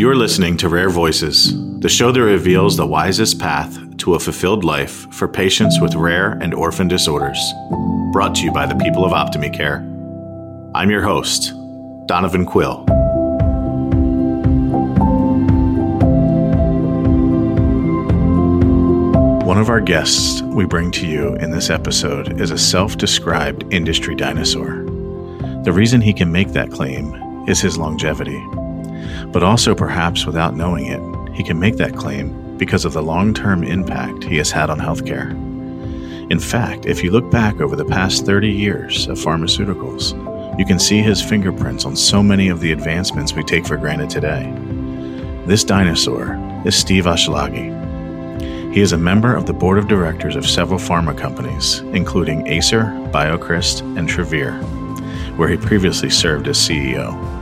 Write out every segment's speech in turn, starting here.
You're listening to Rare Voices, the show that reveals the wisest path to a fulfilled life for patients with rare and orphan disorders. Brought to you by the people of Optime Care. I'm your host, Donovan Quill. One of our guests we bring to you in this episode is a self described industry dinosaur. The reason he can make that claim is his longevity. But also, perhaps without knowing it, he can make that claim because of the long term impact he has had on healthcare. In fact, if you look back over the past 30 years of pharmaceuticals, you can see his fingerprints on so many of the advancements we take for granted today. This dinosaur is Steve Aselage. He is a member of the board of directors of several pharma companies, including Acer, BioCryst, and Travere, where he previously served as CEO.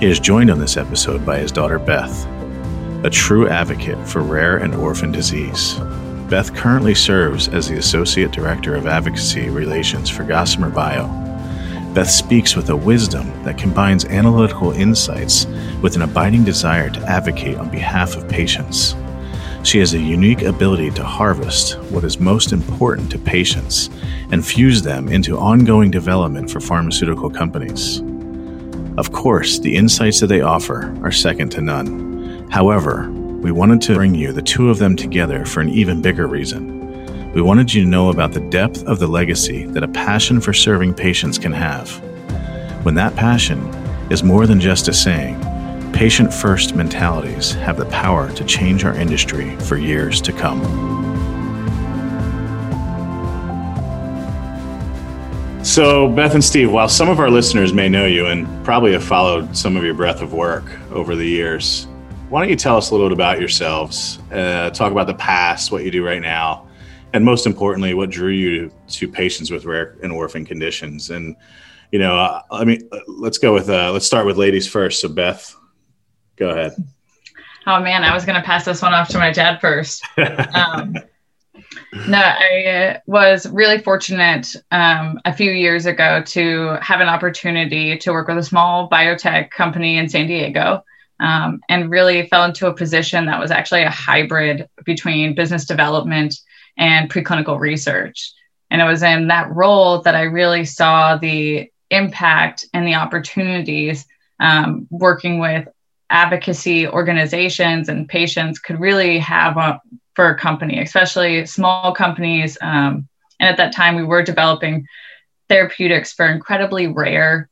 He is joined on this episode by his daughter Beth, a true advocate for rare and orphan disease. Beth currently serves as the Associate Director of Advocacy Relations for Gossamer Bio. Beth speaks with a wisdom that combines analytical insights with an abiding desire to advocate on behalf of patients. She has a unique ability to harvest what is most important to patients and fuse them into ongoing development for pharmaceutical companies. Of course, the insights that they offer are second to none. However, we wanted to bring you the two of them together for an even bigger reason. We wanted you to know about the depth of the legacy that a passion for serving patients can have. When that passion is more than just a saying, patient first mentalities have the power to change our industry for years to come. So, Beth and Steve, while some of our listeners may know you and probably have followed some of your breadth of work over the years, why don't you tell us a little bit about yourselves? Uh, talk about the past, what you do right now, and most importantly, what drew you to, patients with rare and orphan conditions. And you know, uh, I mean, let's go with uh, let's start with ladies first. So, Beth, Go ahead. Oh man, I was going to pass this one off to my dad first. Um, no, I uh, was really fortunate um, a few years ago to have an opportunity to work with a small biotech company in San Diego. Um, and really fell into a position that was actually a hybrid between business development and preclinical research. And it was in that role that I really saw the impact and the opportunities um, working with advocacy organizations and patients could really have a, for a company, especially small companies. Um, and at that time, we were developing therapeutics for incredibly rare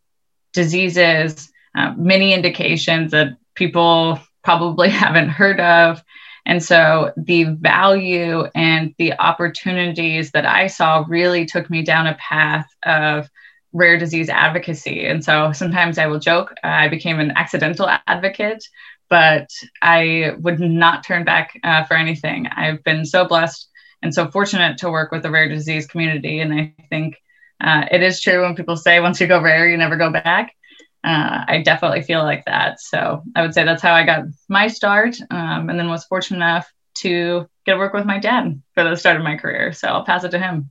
diseases, uh, many indications that people probably haven't heard of. And so the value and the opportunities that I saw really took me down a path of rare disease advocacy. And so sometimes I will joke, uh, I became an accidental advocate, but I would not turn back uh, for anything. I've been so blessed and so fortunate to work with the rare disease community. And I think uh, it is true when people say once you go rare, you never go back. Uh, I definitely feel like that. So I would say that's how I got my start, um, and then was fortunate enough to get to work with my dad for the start of my career. So I'll pass it to him.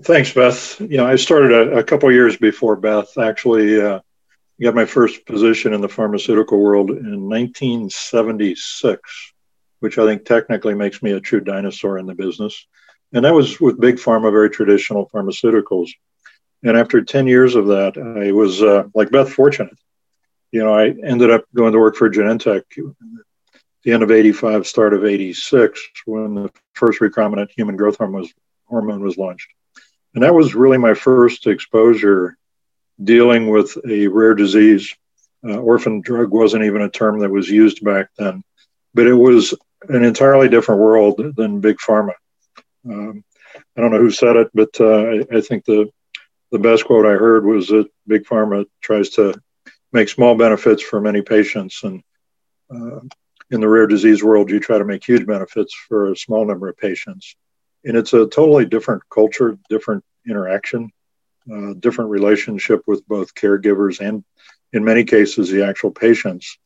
Thanks, Beth. You know, I started a, a couple years before Beth. Actually, uh, got my first position in the pharmaceutical world in 1976, which I think technically makes me a true dinosaur in the business. And that was with big pharma, very traditional pharmaceuticals. And after 10 years of that, I was uh, like Beth, fortunate. You know, I ended up going to work for Genentech at the end of 85, start of 86, when the first recombinant human growth hormone was, hormone was launched. And that was really my first exposure dealing with a rare disease. Uh, orphan drug wasn't even a term that was used back then, but it was an entirely different world than big pharma. Um, I don't know who said it, but uh, I, I, think the the best quote I heard was that big pharma tries to make small benefits for many patients, and uh, in the rare disease world, you try to make huge benefits for a small number of patients and it's a totally different culture, different interaction, different relationship with both caregivers and, in many cases, the actual patients.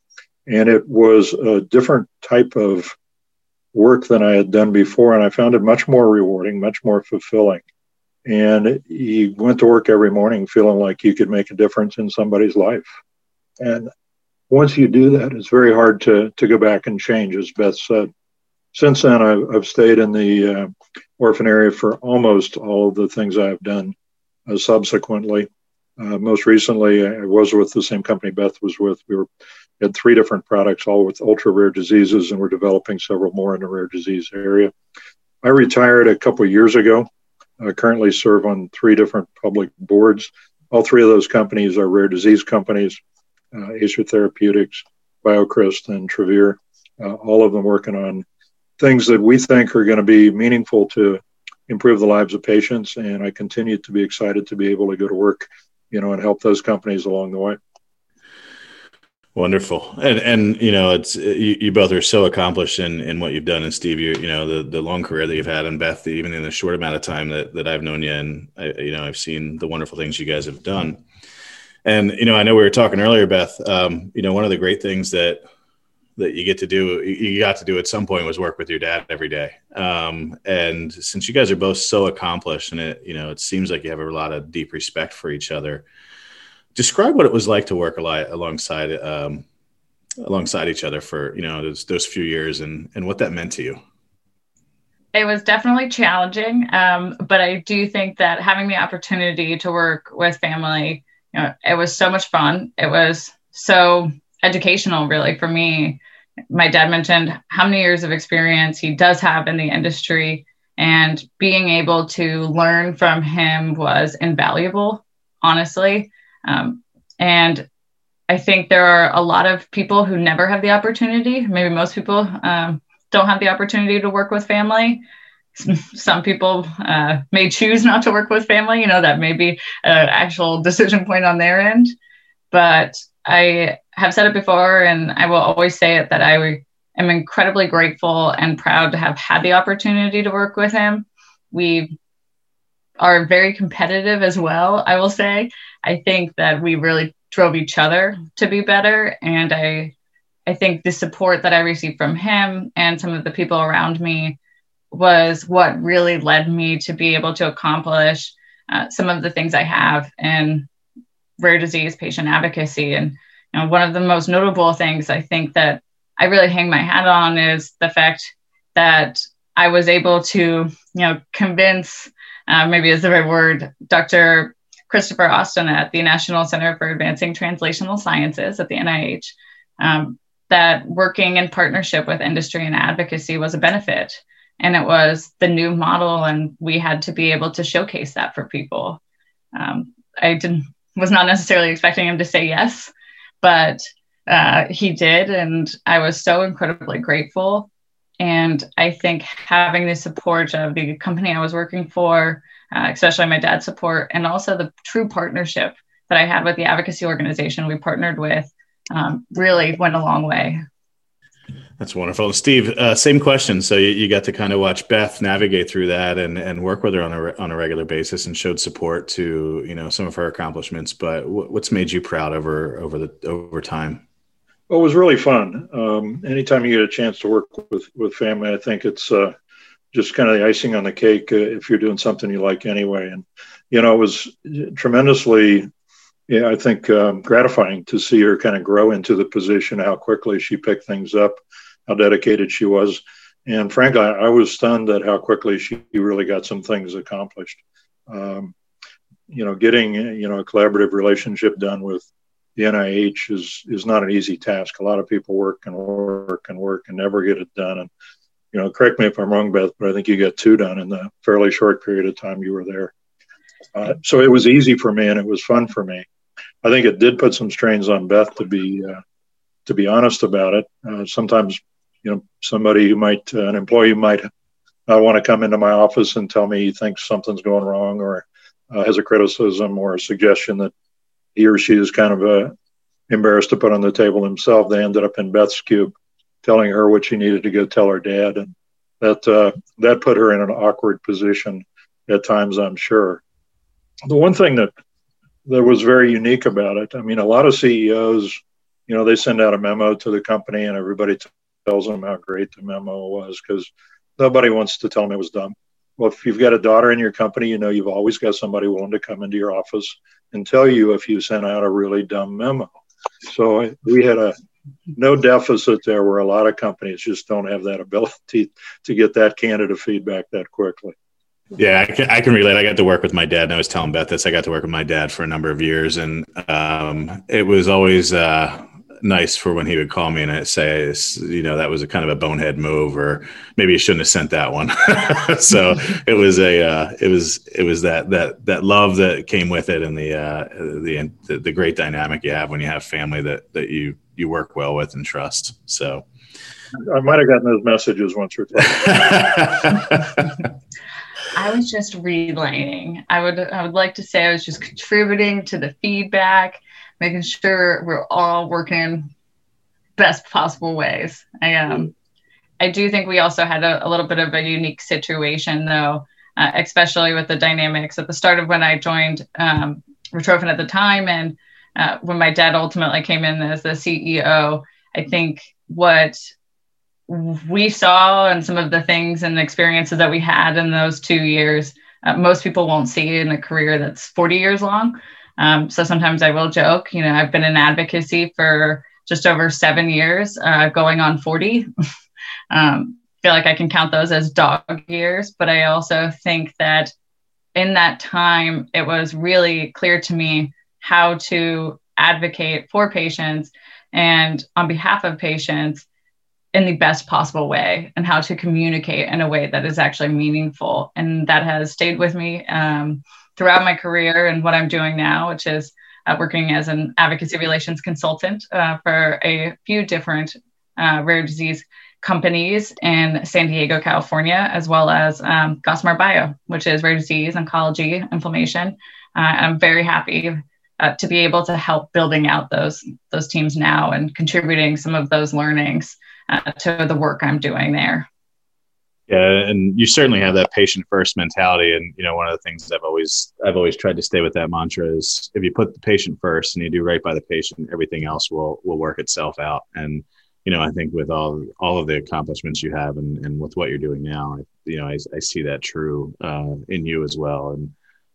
And it was a different type of work than I had done before, and I found it much more rewarding, much more fulfilling. And you went to work every morning feeling like you could make a difference in somebody's life. And once you do that, it's very hard to, to go back and change, as Beth said. Since then, I've, I've stayed in the uh, orphan area for almost all of the things I've done uh, subsequently. Uh, most recently, I was with the same company Beth was with. We were had three different products, all with ultra rare diseases, and we're developing several more in the rare disease area. I retired a couple years ago. I currently serve on three different public boards. All three of those companies are rare disease companies uh, Acer Therapeutics, BioCryst, and Travere, uh, all of them working on things that we think are going to be meaningful to improve the lives of patients. And I continue to be excited to be able to go to work, you know, and help those companies along the way. Wonderful, and and you know it's you, you, both are so accomplished in in what you've done, and Steve, you you know the the long career that you've had, and Beth, even in the short amount of time that that I've known you, and I, you know I've seen the wonderful things you guys have done. And you know, I know we were talking earlier, Beth. Um, you know, one of the great things that that you get to do, you got to do at some point, was work with your dad every day. Um, and since you guys are both so accomplished, and it, you know, it seems like you have a lot of deep respect for each other. Describe what it was like to work a lot alongside um, alongside each other for you know those, those few years, and and what that meant to you. It was definitely challenging, um, but I do think that having the opportunity to work with family you know, it was so much fun. It was so educational, really, for me. My dad mentioned how many years of experience he does have in the industry, and being able to learn from him was invaluable, honestly. Um, and I think there are a lot of people who never have the opportunity. Maybe most people um, don't have the opportunity to work with family some people uh, may choose not to work with family. You know, that may be an actual decision point on their end. But I have said it before, and I will always say it that I am incredibly grateful and proud to have had the opportunity to work with him. We are very competitive as well, I will say. I think that we really drove each other to be better. And I, I think the support that I received from him and some of the people around me was what really led me to be able to accomplish uh, some of the things I have in rare disease patient advocacy. And you know, one of the most notable things I think that I really hang my hat on is the fact that I was able to, you know, convince, uh, maybe is the right word, Dr. Christopher Austin at the National Center for Advancing Translational Sciences at the NIH, um, that working in partnership with industry and advocacy was a benefit and it was the new model and we had to be able to showcase that for people um, i didn't was not necessarily expecting him to say yes but uh, he did and i was so incredibly grateful. And i think having the support of the company i was working for uh, especially my dad's support and also the true partnership that i had with the advocacy organization we partnered with um, really went a long way that's wonderful. Steve, uh, same question. So you, you, got to kind of watch Beth navigate through that and, and work with her on a, on a regular basis and showed support to, you know, some of her accomplishments, but w- what's made you proud over, over the, over time? Well, it was really fun. Um, anytime you get a chance to work with, with family, I think it's uh, just kind of the icing on the cake uh, if you're doing something you like anyway. And, you know, it was tremendously yeah, I think um, gratifying to see her kind of grow into the position, how quickly she picked things up, how dedicated she was. And frankly, I, was stunned at how quickly she really got some things accomplished. Um, you know, getting you know a collaborative relationship done with the NIH is is not an easy task. A lot of people work and work and work and never get it done. And you know, correct me if I'm wrong, Beth, but I think you got two done in the fairly short period of time you were there. Uh, so it was easy for me and it was fun for me. I think it did put some strains on Beth to be uh, to be honest about it. Uh, sometimes you know somebody who might uh, an employee might not want to come into my office and tell me he thinks something's going wrong or uh, has a criticism or a suggestion that he or she is kind of uh, embarrassed to put on the table himself. They ended up in Beth's cube, telling her what she needed to go tell her dad, and that uh, that put her in an awkward position at times. I'm sure. The one thing that that was very unique about it. I mean, a lot of CEOs, you know, they send out a memo to the company and everybody tells them how great the memo was because nobody wants to tell them it was dumb. Well, if you've got a daughter in your company, you know you've always got somebody willing to come into your office and tell you if you sent out a really dumb memo. So we had a no deficit there where a lot of companies just don't have that ability to get that candidate feedback that quickly. Yeah, I can, I can relate. I got to work with my dad, and I was telling Beth this. I got to work with my dad for a number of years, and um, it was always uh, nice for when he would call me and I'd say, you know, that was a kind of a bonehead move, or maybe you shouldn't have sent that one. so it was a, uh, it was, it was that that that love that came with it, and the, uh, the the the great dynamic you have when you have family that that you you work well with and trust. So I might have gotten those messages once or twice. I was just relaying. I would I would like to say I was just contributing to the feedback making sure we're all working best possible ways. I um I do think we also had a, a little bit of a unique situation though, uh, especially with the dynamics at the start of when I joined um, Retrophin at the time and uh, when my dad ultimately came in as the CEO. I think what we saw and some of the things and experiences that we had in those two years, uh, most people won't see in a career that's 40 years long. Um, so sometimes I will joke, you know, I've been in advocacy for just over seven years, uh, going on 40. um, feel like I can count those as dog years, but I also think that in that time, it was really clear to me how to advocate for patients and on behalf of patients in the best possible way and how to communicate in a way that is actually meaningful. And that has stayed with me. Um, throughout my career and what I'm doing now, which is uh, working as an advocacy relations consultant uh, for a few different uh, rare disease companies in San Diego, California, as well as um, Gossamer Bio, which is rare disease, oncology, inflammation. Uh, I'm very happy uh, to be able to help building out those those teams now and contributing some of those learnings uh, to the work I'm doing there. Yeah, and you certainly have that patient first mentality. And you know, one of the things I've always I've always tried to stay with that mantra is if you put the patient first and you do right by the patient, everything else will will work itself out. And you know, I think with all all of the accomplishments you have and, and with what you're doing now, I, you know, I, I see that true uh, in you as well. And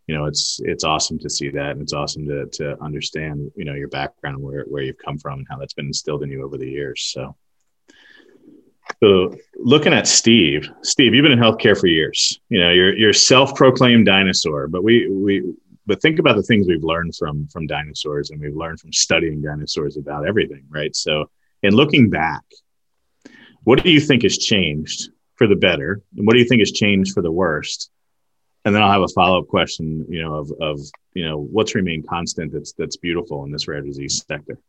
you know, it's it's awesome to see that, and it's awesome to to understand you know your background, where where you've come from, and how that's been instilled in you over the years. So. So looking at Steve, Steve, you've been in healthcare for years. You know, you're you're self-proclaimed dinosaur, but we we but think about the things we've learned from from dinosaurs and we've learned from studying dinosaurs about everything, right? So in looking back, what do you think has changed for the better? And what do you think has changed for the worst? And then I'll have a follow-up question, you know, of of, you know, what's remained constant that's that's beautiful in this rare disease sector.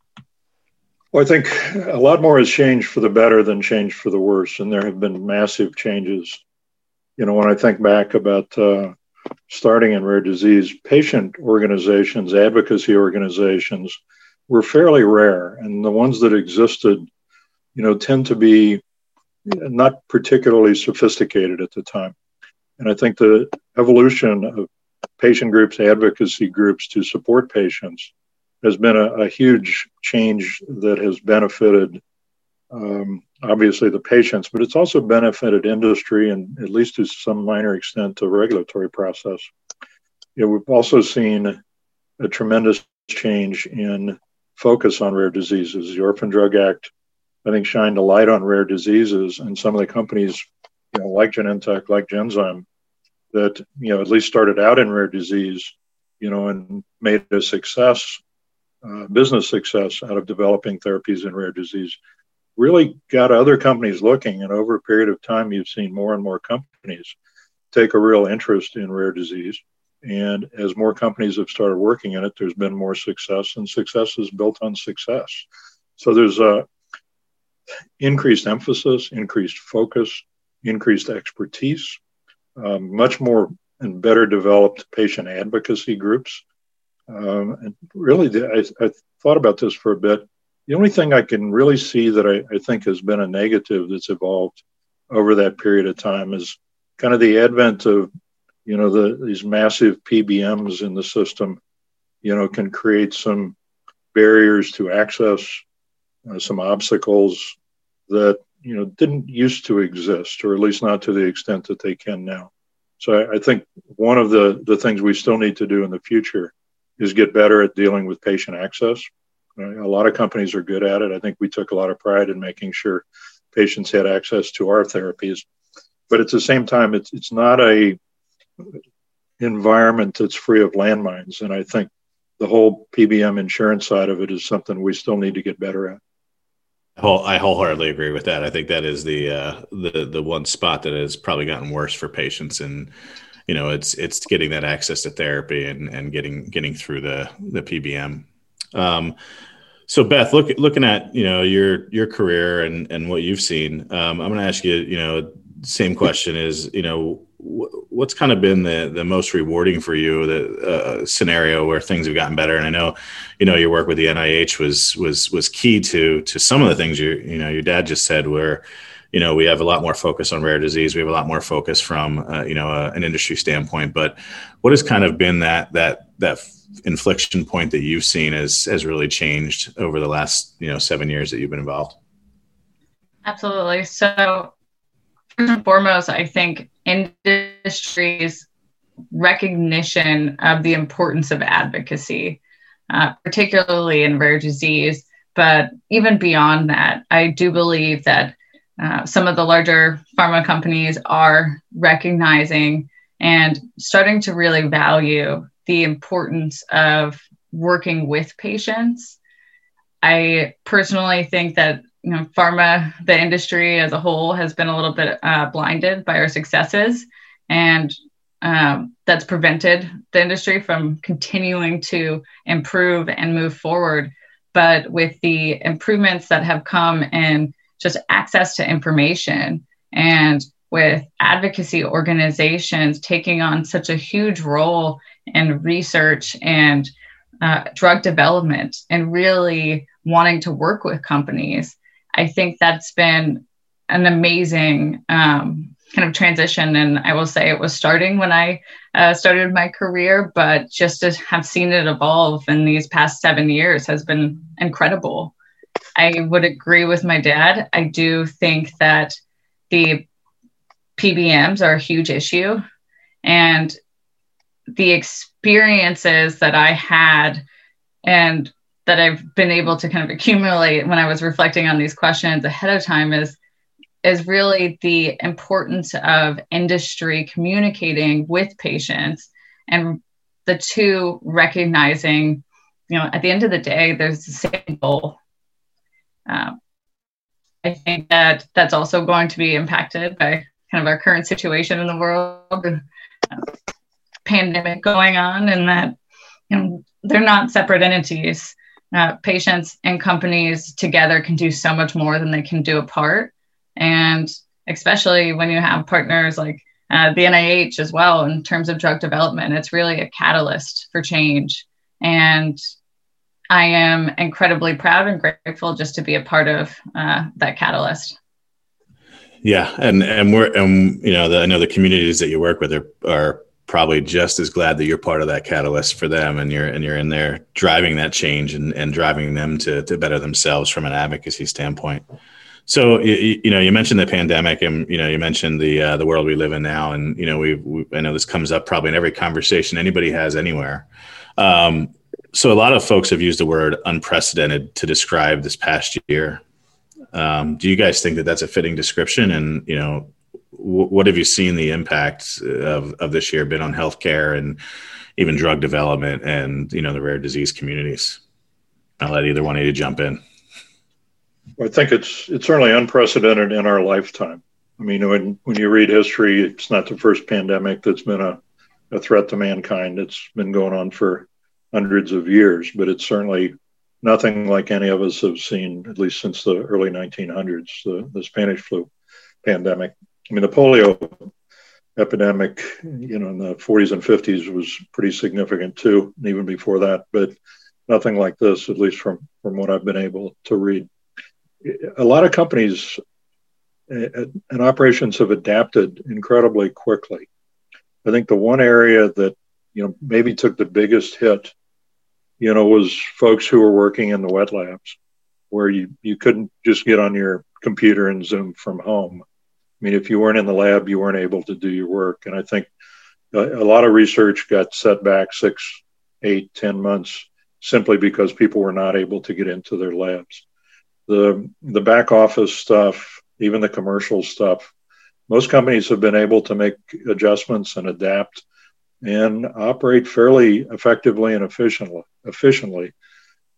Well, I think a lot more has changed for the better than changed for the worse, and there have been massive changes. You know, when I think back about uh, starting in rare disease, patient organizations, advocacy organizations were fairly rare, and the ones that existed, you know, tend to be not particularly sophisticated at the time. And I think the evolution of patient groups, advocacy groups to support patients has been a, a huge change that has benefited um, obviously the patients, but it's also benefited industry and at least to some minor extent the regulatory process. You know, we've also seen a tremendous change in focus on rare diseases. The Orphan Drug Act, I think, shined a light on rare diseases, and some of the companies, you know, like Genentech, like Genzyme, that you know at least started out in rare disease, you know, and made a success uh, business success out of developing therapies in rare disease really got other companies looking. And over a period of time, you've seen more and more companies take a real interest in rare disease. And as more companies have started working in it, there's been more success, and success is built on success. So there's a increased emphasis, increased focus, increased expertise, um, much more and better developed patient advocacy groups um, and really, I, I, thought about this for a bit. The only thing I can really see that I, I think has been a negative that's evolved over that period of time is kind of the advent of, you know, the, these massive PBMs in the system, you know, can create some barriers to access, uh, some obstacles that, you know, didn't used to exist, or at least not to the extent that they can now. So I, I think one of the, the things we still need to do in the future is get better at dealing with patient access. A lot of companies are good at it. I think we took a lot of pride in making sure patients had access to our therapies. But at the same time, it's it's not a environment that's free of landmines. And I think the whole PBM insurance side of it is something we still need to get better at. I wholeheartedly agree with that. I think that is the uh, the the one spot that has probably gotten worse for patients, and you know, it's it's getting that access to therapy and and getting getting through the the PBM. Um, so Beth, look, looking at you know your your career and and what you've seen, um, I'm going to ask you, you know, same question is, you know, what's kind of been the the most rewarding for you the uh, scenario where things have gotten better and i know you know your work with the nih was was was key to to some of the things you you know your dad just said where you know we have a lot more focus on rare disease. We have a lot more focus from uh, you know uh, an industry standpoint. But what has kind of been that that that inflection point that you've seen has has really changed over the last you know seven years that you've been involved? Absolutely. So first and foremost i think industry's recognition of the importance of advocacy, uh, particularly in rare disease. But even beyond that, I do believe that uh, some of the larger pharma companies are recognizing and starting to really value the importance of working with patients. I personally think that you know, pharma, the industry as a whole has been a little bit uh, blinded by our successes, and um, that's prevented the industry from continuing to improve and move forward. But with the improvements that have come in just access to information and with advocacy organizations taking on such a huge role in research and uh, drug development and really wanting to work with companies I think that's been an amazing um, kind of transition. And I will say it was starting when I uh, started my career, but just to have seen it evolve in these past seven years has been incredible. I would agree with my dad. I do think that the PBMs are a huge issue. And the experiences that I had and that I've been able to kind of accumulate when I was reflecting on these questions ahead of time is is really the importance of industry communicating with patients and the two recognizing, you know, at the end of the day, there's the same goal. Um, I think that that's also going to be impacted by kind of our current situation in the world, and, uh, pandemic going on, and that you know they're not separate entities uh, patients and companies together can do so much more than they can do apart. And especially when you have partners like uh, the NIH as well in terms of drug development, it's really a catalyst for change. And I am incredibly proud and grateful just to be a part of uh, that catalyst. Yeah, and and we're and you know the, I know the communities that you work with are are probably just as glad that you're part of that catalyst for them and you're and you're in there driving that change and, and driving them to, to better themselves from an advocacy standpoint so you, you know you mentioned the pandemic and you know you mentioned the uh, the world we live in now and you know we, we i know this comes up probably in every conversation anybody has anywhere um, so a lot of folks have used the word unprecedented to describe this past year um, do you guys think that that's a fitting description and you know what have you seen the impact of, of this year been on healthcare and even drug development and you know the rare disease communities? I'll let either one of you jump in. I think it's it's certainly unprecedented in our lifetime. I mean, when when you read history, it's not the first pandemic that's been a, a threat to mankind. It's been going on for hundreds of years, but it's certainly nothing like any of us have seen, at least since the early 1900s, the, the Spanish flu pandemic. I mean, the polio epidemic, you know, in the 40s and 50s was pretty significant too, and even before that, but nothing like this, at least from from what I've been able to read. A lot of companies and operations have adapted incredibly quickly. I think the one area that you know maybe took the biggest hit, you know, was folks who were working in the wet labs, where you you couldn't just get on your computer and Zoom from home I mean, if you weren't in the lab, you weren't able to do your work. And I think a, a lot of research got set back six, eight, ten months simply because people were not able to get into their labs. The, the back office stuff, even the commercial stuff, most companies have been able to make adjustments and adapt and operate fairly effectively and efficiently. efficiently.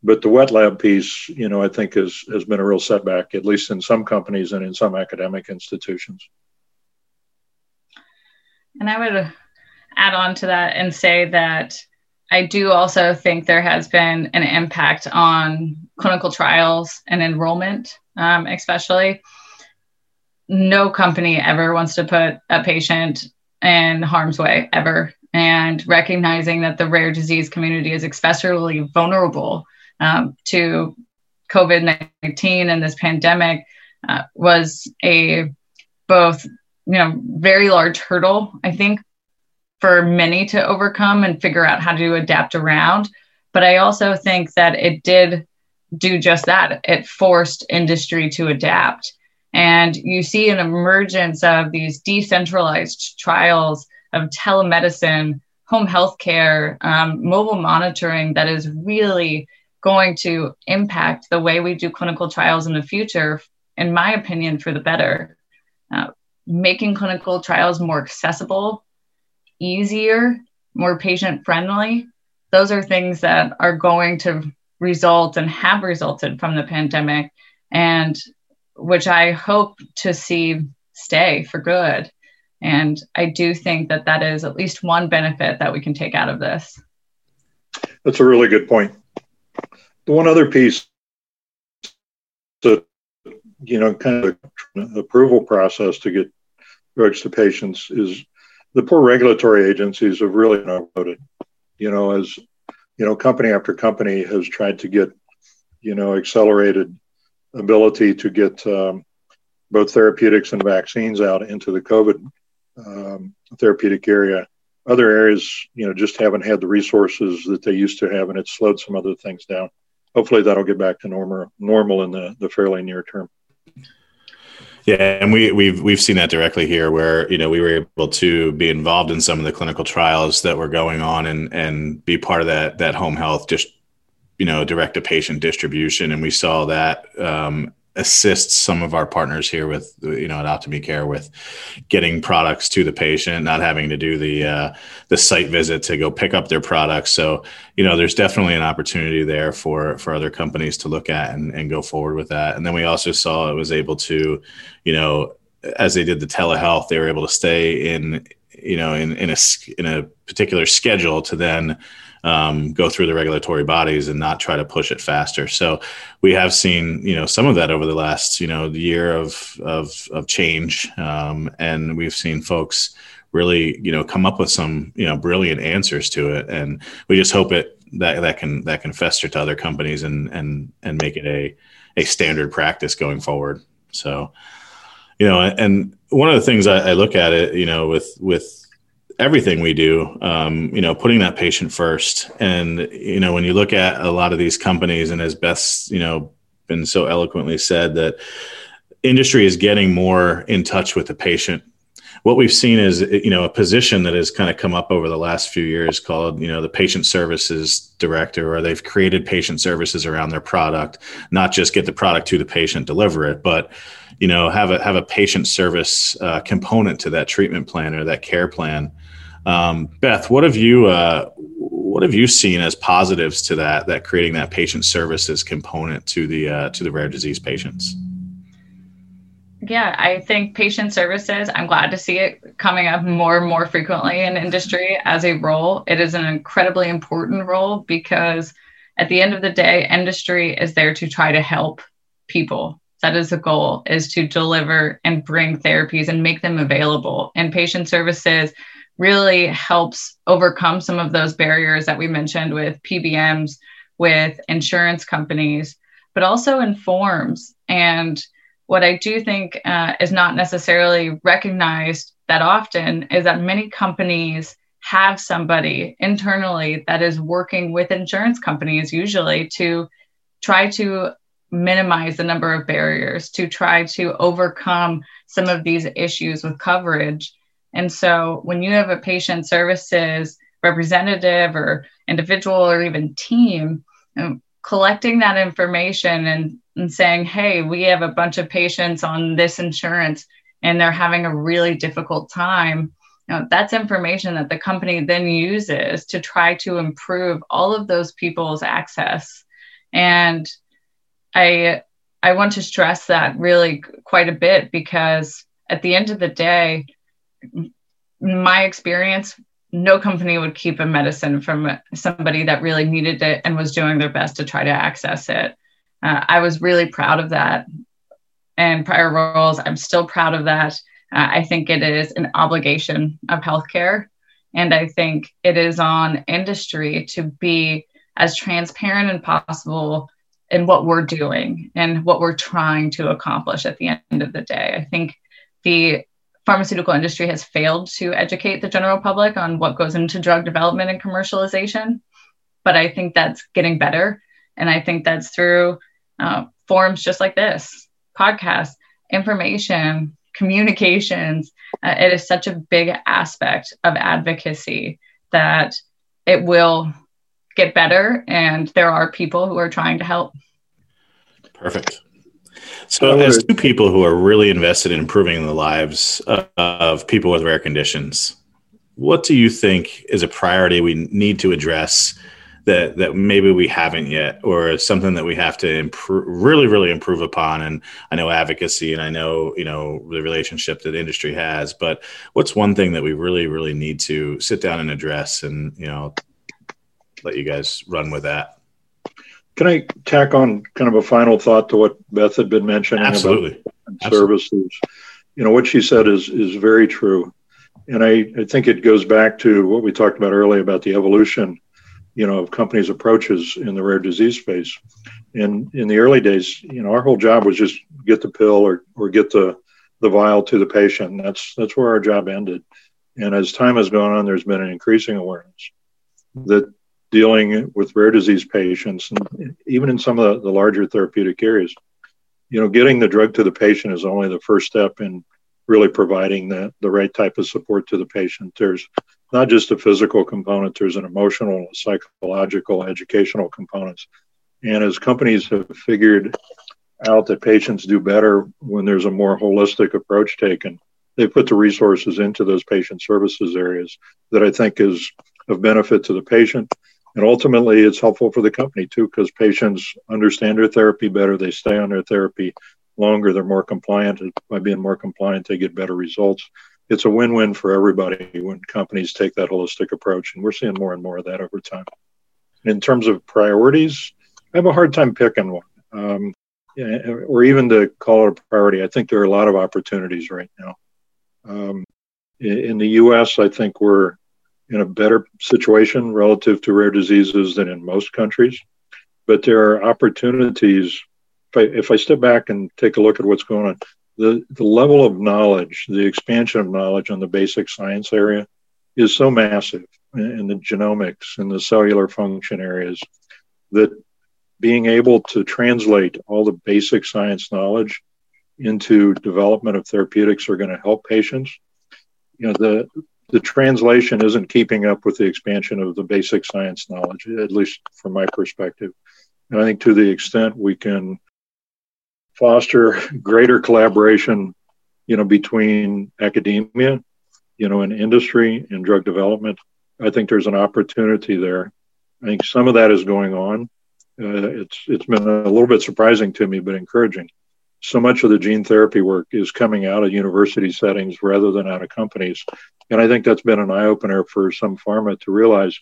But the wet lab piece, you know, I think has, has been a real setback, at least in some companies and in some academic institutions. And I would add on to that and say that I do also think there has been an impact on clinical trials and enrollment, um, especially. No company ever wants to put a patient in harm's way ever. And recognizing that the rare disease community is especially vulnerable um, to COVID 19 and this pandemic uh, was a both you know very large hurdle i think for many to overcome and figure out how to adapt around. But i also think that it did do just that. It forced industry to adapt. And you see an emergence of these decentralized trials of telemedicine home health care um, mobile monitoring that is really going to impact the way we do clinical trials in the future in my opinion for the better uh, making clinical trials more accessible, easier, more patient friendly. Those are things that are going to result and have resulted from the pandemic, and which I hope to see stay for good. And I do think that that is at least one benefit that we can take out of this. That's a really good point. The one other piece that you know, kind of approval process to get drugs to patients is the poor regulatory agencies have really voted. You know, as you know, company after company has tried to get, you know, accelerated ability to get um, both therapeutics and vaccines out into the COVID um, therapeutic area. Other areas, you know, just haven't had the resources that they used to have, and it's slowed some other things down. Hopefully, that'll get back to normal normal in the, the fairly near term. Yeah, and we we've we've seen that directly here, where you know we were able to be involved in some of the clinical trials that were going on, and and be part of that that home health just you know direct to patient distribution, and we saw that um, assists some of our partners here with you know at Optime Care with getting products to the patient, not having to do the uh, the site visit to go pick up their products. So you know there's definitely an opportunity there for for other companies to look at and, and go forward with that. And then we also saw it was able to you know as they did the telehealth, they were able to stay in you know in in a in a particular schedule to then um, go through the regulatory bodies and not try to push it faster. So we have seen, you know, some of that over the last, you know, year of of, of change, um, and we've seen folks really, you know, come up with some, you know, brilliant answers to it, and we just hope it that that can that can fester to other companies and and and make it a a standard practice going forward. So, you know, and one of the things I, I look at it, you know, with with everything we do um, you know putting that patient first. And you know when you look at a lot of these companies and as best you know been so eloquently said that industry is getting more in touch with the patient. What we've seen is you know a position that has kind of come up over the last few years called you know the patient services director or they've created patient services around their product not just get the product to the patient deliver it but you know have a have a patient service uh, component to that treatment plan or that care plan um, Beth, what have you uh, what have you seen as positives to that that creating that patient services component to the uh, to the rare disease patients? Yeah, I think patient services, I'm glad to see it coming up more and more frequently in industry as a role. It is an incredibly important role because at the end of the day, industry is there to try to help people. That is the goal, is to deliver and bring therapies and make them available. And patient services really helps overcome some of those barriers that we mentioned with PBMs, with insurance companies, but also informs. And what I do think uh, is not necessarily recognized that often is that many companies have somebody internally that is working with insurance companies usually to try to minimize the number of barriers, to try to overcome some of these issues with coverage and so when you have a patient services representative or individual or even team you collecting that information and, and saying, hey, we have a bunch of patients on this insurance and they're having a really difficult time. You know, that's information that the company then uses to try to improve all of those people's access. And I I want to stress that really quite a bit because at the end of the day, my experience, no company would keep a medicine from somebody that really needed it and was doing their best to try to access it. Uh, I was really proud of that. And prior roles, I'm still proud of that. Uh, I think it is an obligation of healthcare. And I think it is on industry to be as transparent as possible in what we're doing and what we're trying to accomplish at the end of the day. I think the pharmaceutical industry has failed to educate the general public on what goes into drug development and commercialization. But I think that's getting better. And I think that's through uh, forums just like this, podcasts, information, communications. Uh, it is such a big aspect of advocacy that it will get better. And there are people who are trying to help. Perfect. So, as two people who are really invested in improving the lives of people with rare conditions, what do you think is a priority we need to address that that maybe we haven't yet, or something that we have to improve, really, really improve upon? And I know advocacy, and I know you know the relationship that industry has, but what's one thing that we really, really need to sit down and address, and you know, let you guys run with that? Can I tack on kind of a final thought to what Beth had been mentioning Absolutely. about services? You know, what she said is is very true. And I, I think it goes back to what we talked about earlier about the evolution, you know, of companies' approaches in the rare disease space. And in the early days, you know, our whole job was just get the pill or, or get the, the vial to the patient. And that's that's where our job ended. And as time has gone on, there's been an increasing awareness that dealing with rare disease patients, and even in some of the, the larger therapeutic areas, you know, getting the drug to the patient is only the first step in really providing the, the right type of support to the patient. There's not just a physical component, there's an emotional, psychological, educational components. And as companies have figured out that patients do better when there's a more holistic approach taken, they put the resources into those patient services areas that I think is of benefit to the patient and ultimately, it's helpful for the company too, because patients understand their therapy better. They stay on their therapy longer. They're more compliant. By being more compliant, they get better results. It's a win win for everybody when companies take that holistic approach. And we're seeing more and more of that over time. In terms of priorities, I have a hard time picking one. Um, or even to call it a priority. I think there are a lot of opportunities right now. Um, in the U.S., I think we're in a better situation relative to rare diseases than in most countries. But there are opportunities. If I, if I step back and take a look at what's going on, the, the level of knowledge, the expansion of knowledge on the basic science area is so massive in the genomics and the cellular function areas that being able to translate all the basic science knowledge into development of therapeutics are going to help patients. You know, the the translation isn't keeping up with the expansion of the basic science knowledge, at least from my perspective. And I think to the extent we can foster greater collaboration, you know, between academia, you know, and industry and drug development, I think there's an opportunity there. I think some of that is going on. Uh, it's it's been a little bit surprising to me, but encouraging so much of the gene therapy work is coming out of university settings rather than out of companies. And I think that's been an eye opener for some pharma to realize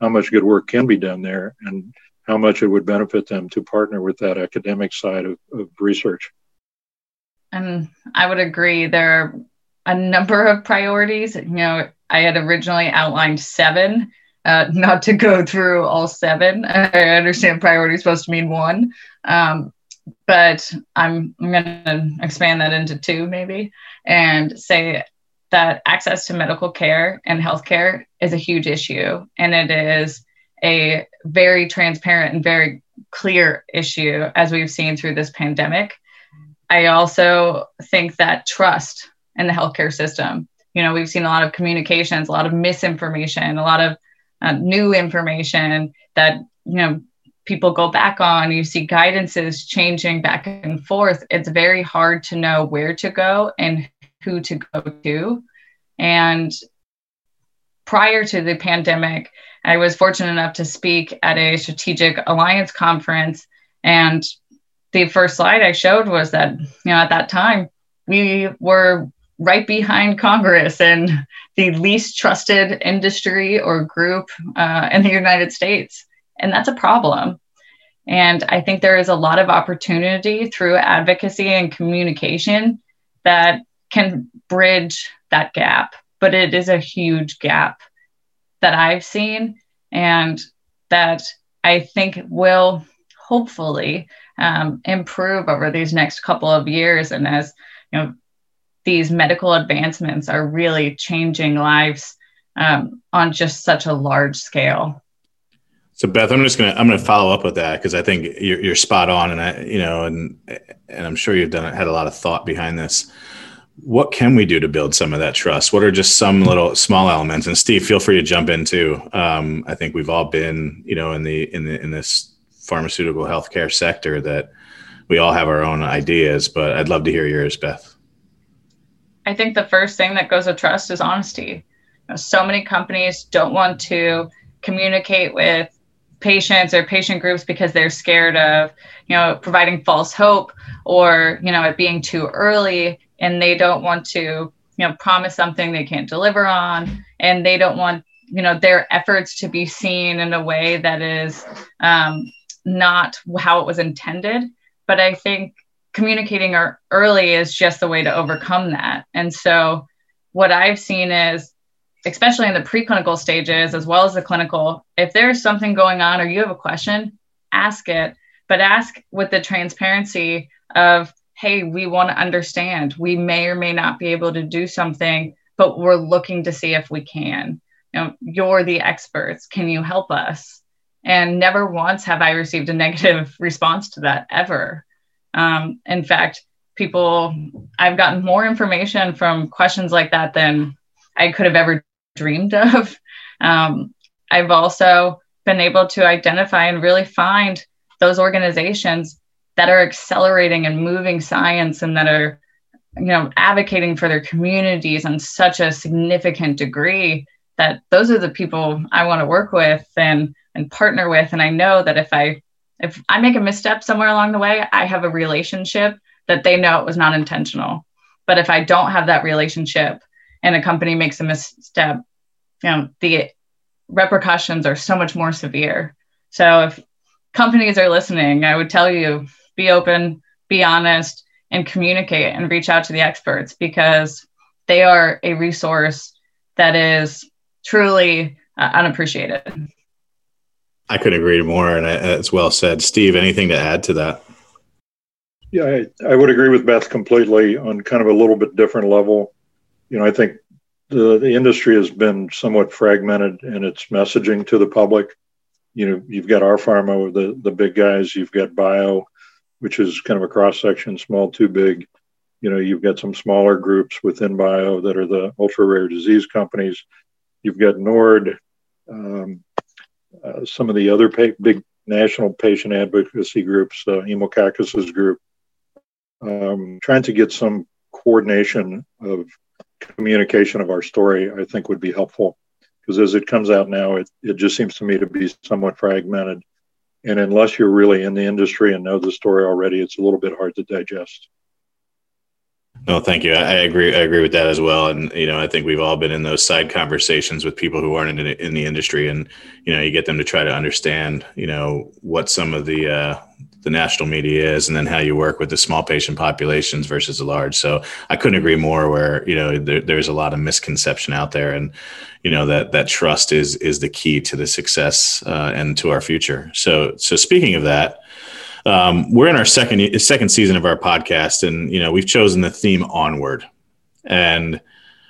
how much good work can be done there and how much it would benefit them to partner with that academic side of, of research. And I would agree. There are a number of priorities. You know, I had originally outlined seven, uh, not to go through all seven. I understand priority is supposed to mean one. Um, but I'm, I'm going to expand that into two maybe and say that access to medical care and healthcare is a huge issue. And it is a very transparent and very clear issue as we've seen through this pandemic. I also think that trust in the healthcare system, you know, we've seen a lot of communications, a lot of misinformation, a lot of uh, new information that, you know, people go back on, you see guidances changing back and forth. It's very hard to know where to go and who to go to. And prior to the pandemic, I was fortunate enough to speak at a strategic alliance conference. And the first slide I showed was that, you know, at that time, we were right behind Congress and the least trusted industry or group uh, in the United States. And that's a problem. And I think there is a lot of opportunity through advocacy and communication that can bridge that gap. But it is a huge gap that I've seen and that I think will hopefully um, improve over these next couple of years. And as you know, these medical advancements are really changing lives um, on just such a large scale. So Beth, I'm just gonna I'm gonna follow up with that because I think you're, you're spot on, and I you know, and and I'm sure you've done had a lot of thought behind this what can we do to build some of that trust? What are just some little small elements? And Steve, feel free to jump in too. Um, I think we've all been, you know, in the in the in this pharmaceutical healthcare sector that we all have our own ideas, but I'd love to hear yours, Beth. I think the first thing that goes with trust is honesty. You know, so many companies don't want to communicate with patients or patient groups because they're scared of, you know, providing false hope or, you know, it being too early and they don't want to you know promise something they can't deliver on and they don't want you know their efforts to be seen in a way that is um, not how it was intended. But i think communicating early is just the way to overcome that. And so what i've seen is especially in the preclinical stages as well as the clinical if there's something going on or you have a question ask it but ask with the transparency of hey, we want to understand. We may or may not be able to do something, but we're looking to see if we can. You know, you're the experts. Can you help us? And never once have I received a negative response to that ever. Um, in fact, people, I've gotten more information from questions like that than I could have ever dreamed of. Um, I've also been able to identify and really find those organizations that are accelerating and moving science and that are you know advocating for their communities on such a significant degree that those are the people I want to work with and and partner with and I know that if I if I make a misstep somewhere along the way I have a relationship that they know it was not intentional but if I don't have that relationship and a company makes a misstep you know the repercussions are so much more severe so if companies are listening I would tell you be open, be honest, and communicate and reach out to the experts because they are a resource that is truly uh, unappreciated. I couldn't agree more, and it's well said. Steve, anything to add to that? Yeah, I, I, would agree with Beth completely on kind of a little bit different level. You know, I think the, the industry has been somewhat fragmented in its messaging to the public. You know, you've got our pharma, the the big guys. You've got bio, which is kind of a cross section, small to big. You know, you've got some smaller groups within bio that are the ultra rare disease companies. You've got NORD, um, uh, some of the other pa- big national patient advocacy groups, uh, Hemococcus's group, um, trying to get some coordination of communication of our story, I think would be helpful. Because as it comes out now, it, it just seems to me to be somewhat fragmented. And unless you're really in the industry and know the story already, it's a little bit hard to digest. No, thank you. I, agree. I agree with that as well. And you know, I think we've all been in those side conversations with people who aren't in, in the industry, and you know, you get them to try to understand, you know, what some of the uh, the national media is and then how you work with the small patient populations versus the large. So I couldn't agree more where, you know, there, there's a lot of misconception out there and, you know, that, that trust is, is the key to the success uh, and to our future. So, so speaking of that, um, we're in our second, second season of our podcast and, you know, we've chosen the theme onward. And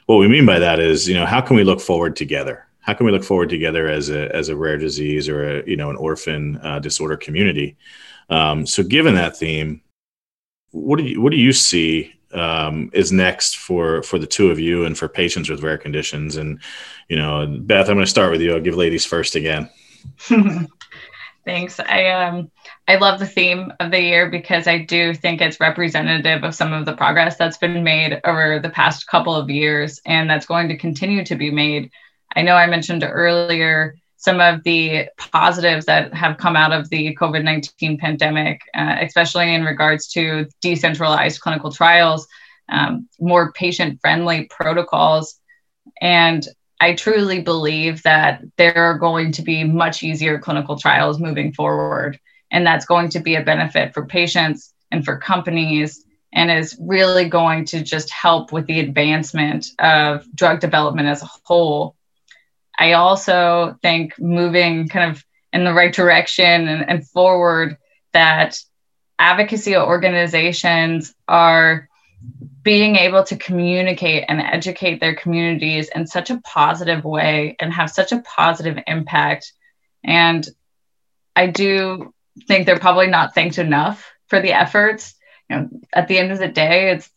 what we mean by that is, you know, how can we look forward together? How can we look forward together as a, as a rare disease or a, you know, an orphan uh, disorder community? Um, so, given that theme, what do you what do you see um, is next for for the two of you and for patients with rare conditions? And you know, Beth, I'm going to start with you. I'll give ladies first again. Thanks. I um I love the theme of the year because I do think it's representative of some of the progress that's been made over the past couple of years and that's going to continue to be made. I know I mentioned earlier some of the positives that have come out of the COVID 19 pandemic, uh, especially in regards to decentralized clinical trials, um, more patient friendly protocols. And I truly believe that there are going to be much easier clinical trials moving forward. And that's going to be a benefit for patients and for companies and is really going to just help with the advancement of drug development as a whole I also think moving kind of in the right direction and, and forward that advocacy organizations are being able to communicate and educate their communities in such a positive way and have such a positive impact. And I do think they're probably not thanked enough for the efforts. You know, at the end of the day, it's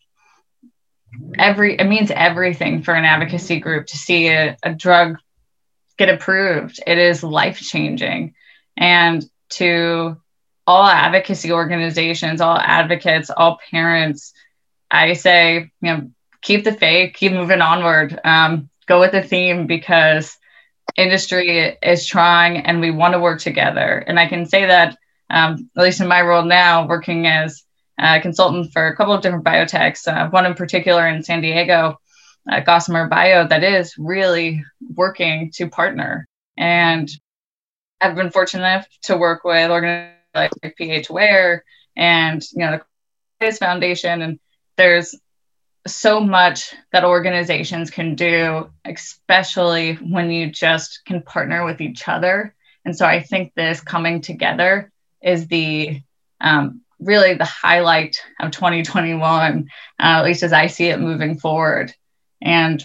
every it means everything for an advocacy group to see a, a drug get approved. It is life changing. And to all advocacy organizations, all advocates, all parents, I say, you know, keep the faith, keep moving onward, um, go with the theme because industry is trying and we want to work together. And I can say that, um, at least in my role now, working as a consultant for a couple of different biotechs, uh, one in particular in San Diego, uh, Gossamer Bio that is really working to partner. And I've been fortunate enough to work with organizations like PHAware and you know the Foundation, and there's so much that organizations can do, especially when you just can partner with each other. And so I think this coming together is the um, really the highlight of 2021, uh, at least as I see it moving forward. And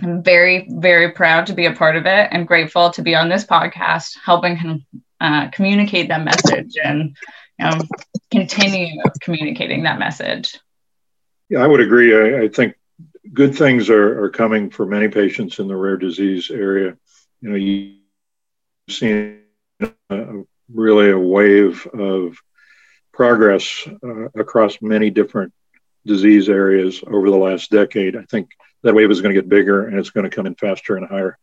I'm very, very proud to be a part of it and grateful to be on this podcast, helping uh, communicate that message and you know, continue communicating that message. Yeah, I would agree. I, I think good things are, are coming for many patients in the rare disease area. You know, you've seen a, really a wave of progress uh, across many different disease areas over the last decade. I think that wave is going to get bigger and it's going to come in faster and higher.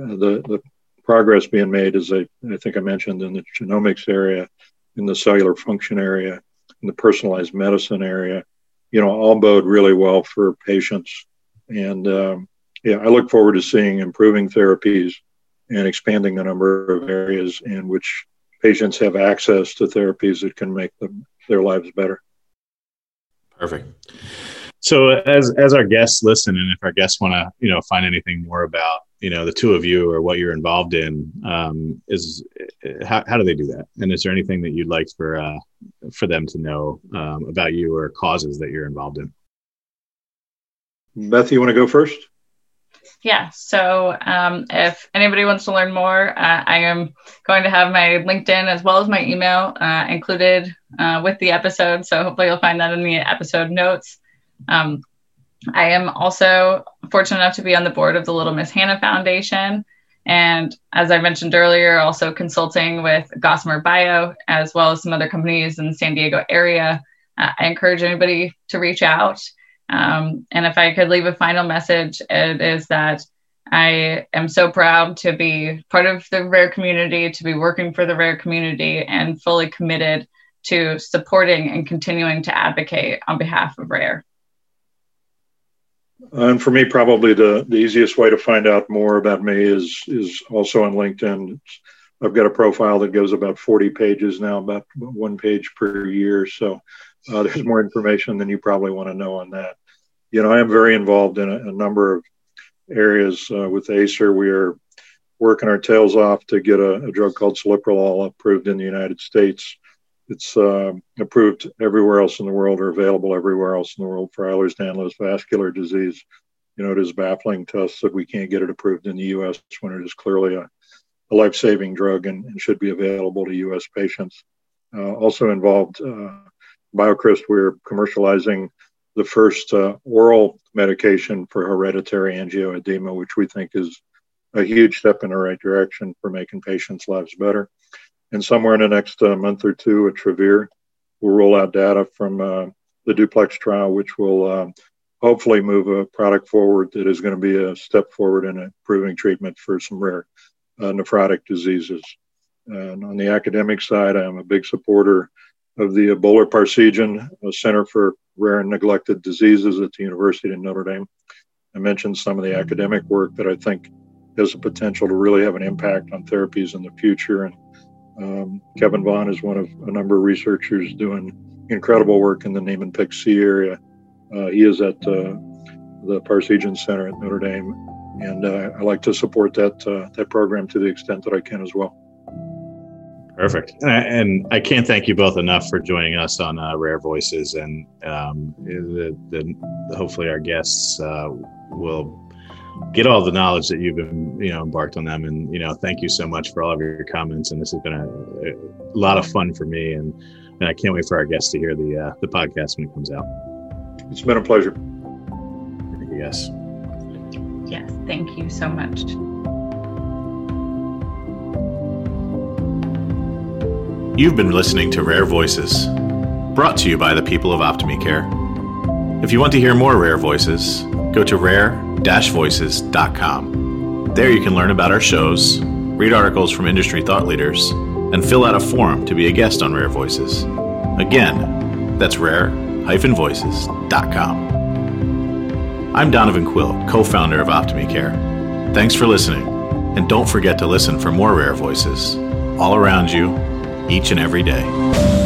Uh, the, the progress being made, as I, I think I mentioned, in the genomics area, in the cellular function area, in the personalized medicine area, you know, all bode really well for patients. And um, yeah, I look forward to seeing improving therapies and expanding the number of areas in which patients have access to therapies that can make them, their lives better. Perfect. So as as our guests listen, and if our guests want to, you know, find anything more about, you know, the two of you or what you're involved in, um, is how, how do they do that? And is there anything that you'd like for uh, for them to know um, about you or causes that you're involved in? Beth, you want to go first? Yeah. So um, if anybody wants to learn more, uh, I am going to have my LinkedIn as well as my email uh, included uh, with the episode. So hopefully you'll find that in the episode notes. Um, I am also fortunate enough to be on the board of the Little Miss Hannah Foundation. And as I mentioned earlier, also consulting with Gossamer Bio, as well as some other companies in the San Diego area. Uh, I encourage anybody to reach out. Um, and if I could leave a final message, it is that I am so proud to be part of the rare community, to be working for the rare community, and fully committed to supporting and continuing to advocate on behalf of rare. And for me, probably the, the easiest way to find out more about me is is also on LinkedIn. I've got a profile that goes about 40 pages now, about one page per year. So uh, there's more information than you probably want to know on that. You know, I am very involved in a, a number of areas uh, with Acer. We are working our tails off to get a, a drug called celiprolol approved in the United States. It's uh, approved everywhere else in the world or available everywhere else in the world for Ehlers-Danlos vascular disease. You know, it is baffling to us that we can't get it approved in the U.S. when it is clearly a, a life-saving drug and, and, should be available to U.S. patients. Uh, also involved uh, BioCryst, we're commercializing the first uh, oral medication for hereditary angioedema, which we think is a huge step in the right direction for making patients' lives better. And somewhere in the next uh, month or two at Travere, we'll roll out data from uh, the duplex trial, which will um, hopefully move a product forward that is going to be a step forward in improving treatment for some rare uh, nephrotic diseases. And on the academic side, I'm a big supporter of the Boler Parseghian Center for Rare and Neglected Diseases at the University of Notre Dame. I mentioned some of the academic work that I think has the potential to really have an impact on therapies in the future. And um, Kevin Vaughan is one of a number of researchers doing incredible work in the Niemann-Pick C area. Uh, he is at uh, the Parseghian Center at Notre Dame, and uh, I like to support that uh, that program to the extent that I can as well. Perfect, and I can't thank you both enough for joining us on uh, Rare Voices, and um, the, the, hopefully our guests uh, will get all the knowledge that you've been you know embarked on them. And you know thank you so much for all of your comments. And this has been a, a lot of fun for me. And, and i can't wait for our guests to hear the uh, the podcast when it comes out. It's been a pleasure. Yes yes thank you so much. You've been listening to rare voices brought to you by the people of Optime Care if you want to hear more rare voices go to rare-voices.com. There you can learn about our shows, read articles from industry thought leaders, and fill out a form to be a guest on Rare Voices. Again, that's rare-voices.com. I'm Donovan Quill, co-founder of Optime Care. Thanks for listening, and don't forget to listen for more Rare Voices all around you each and every day.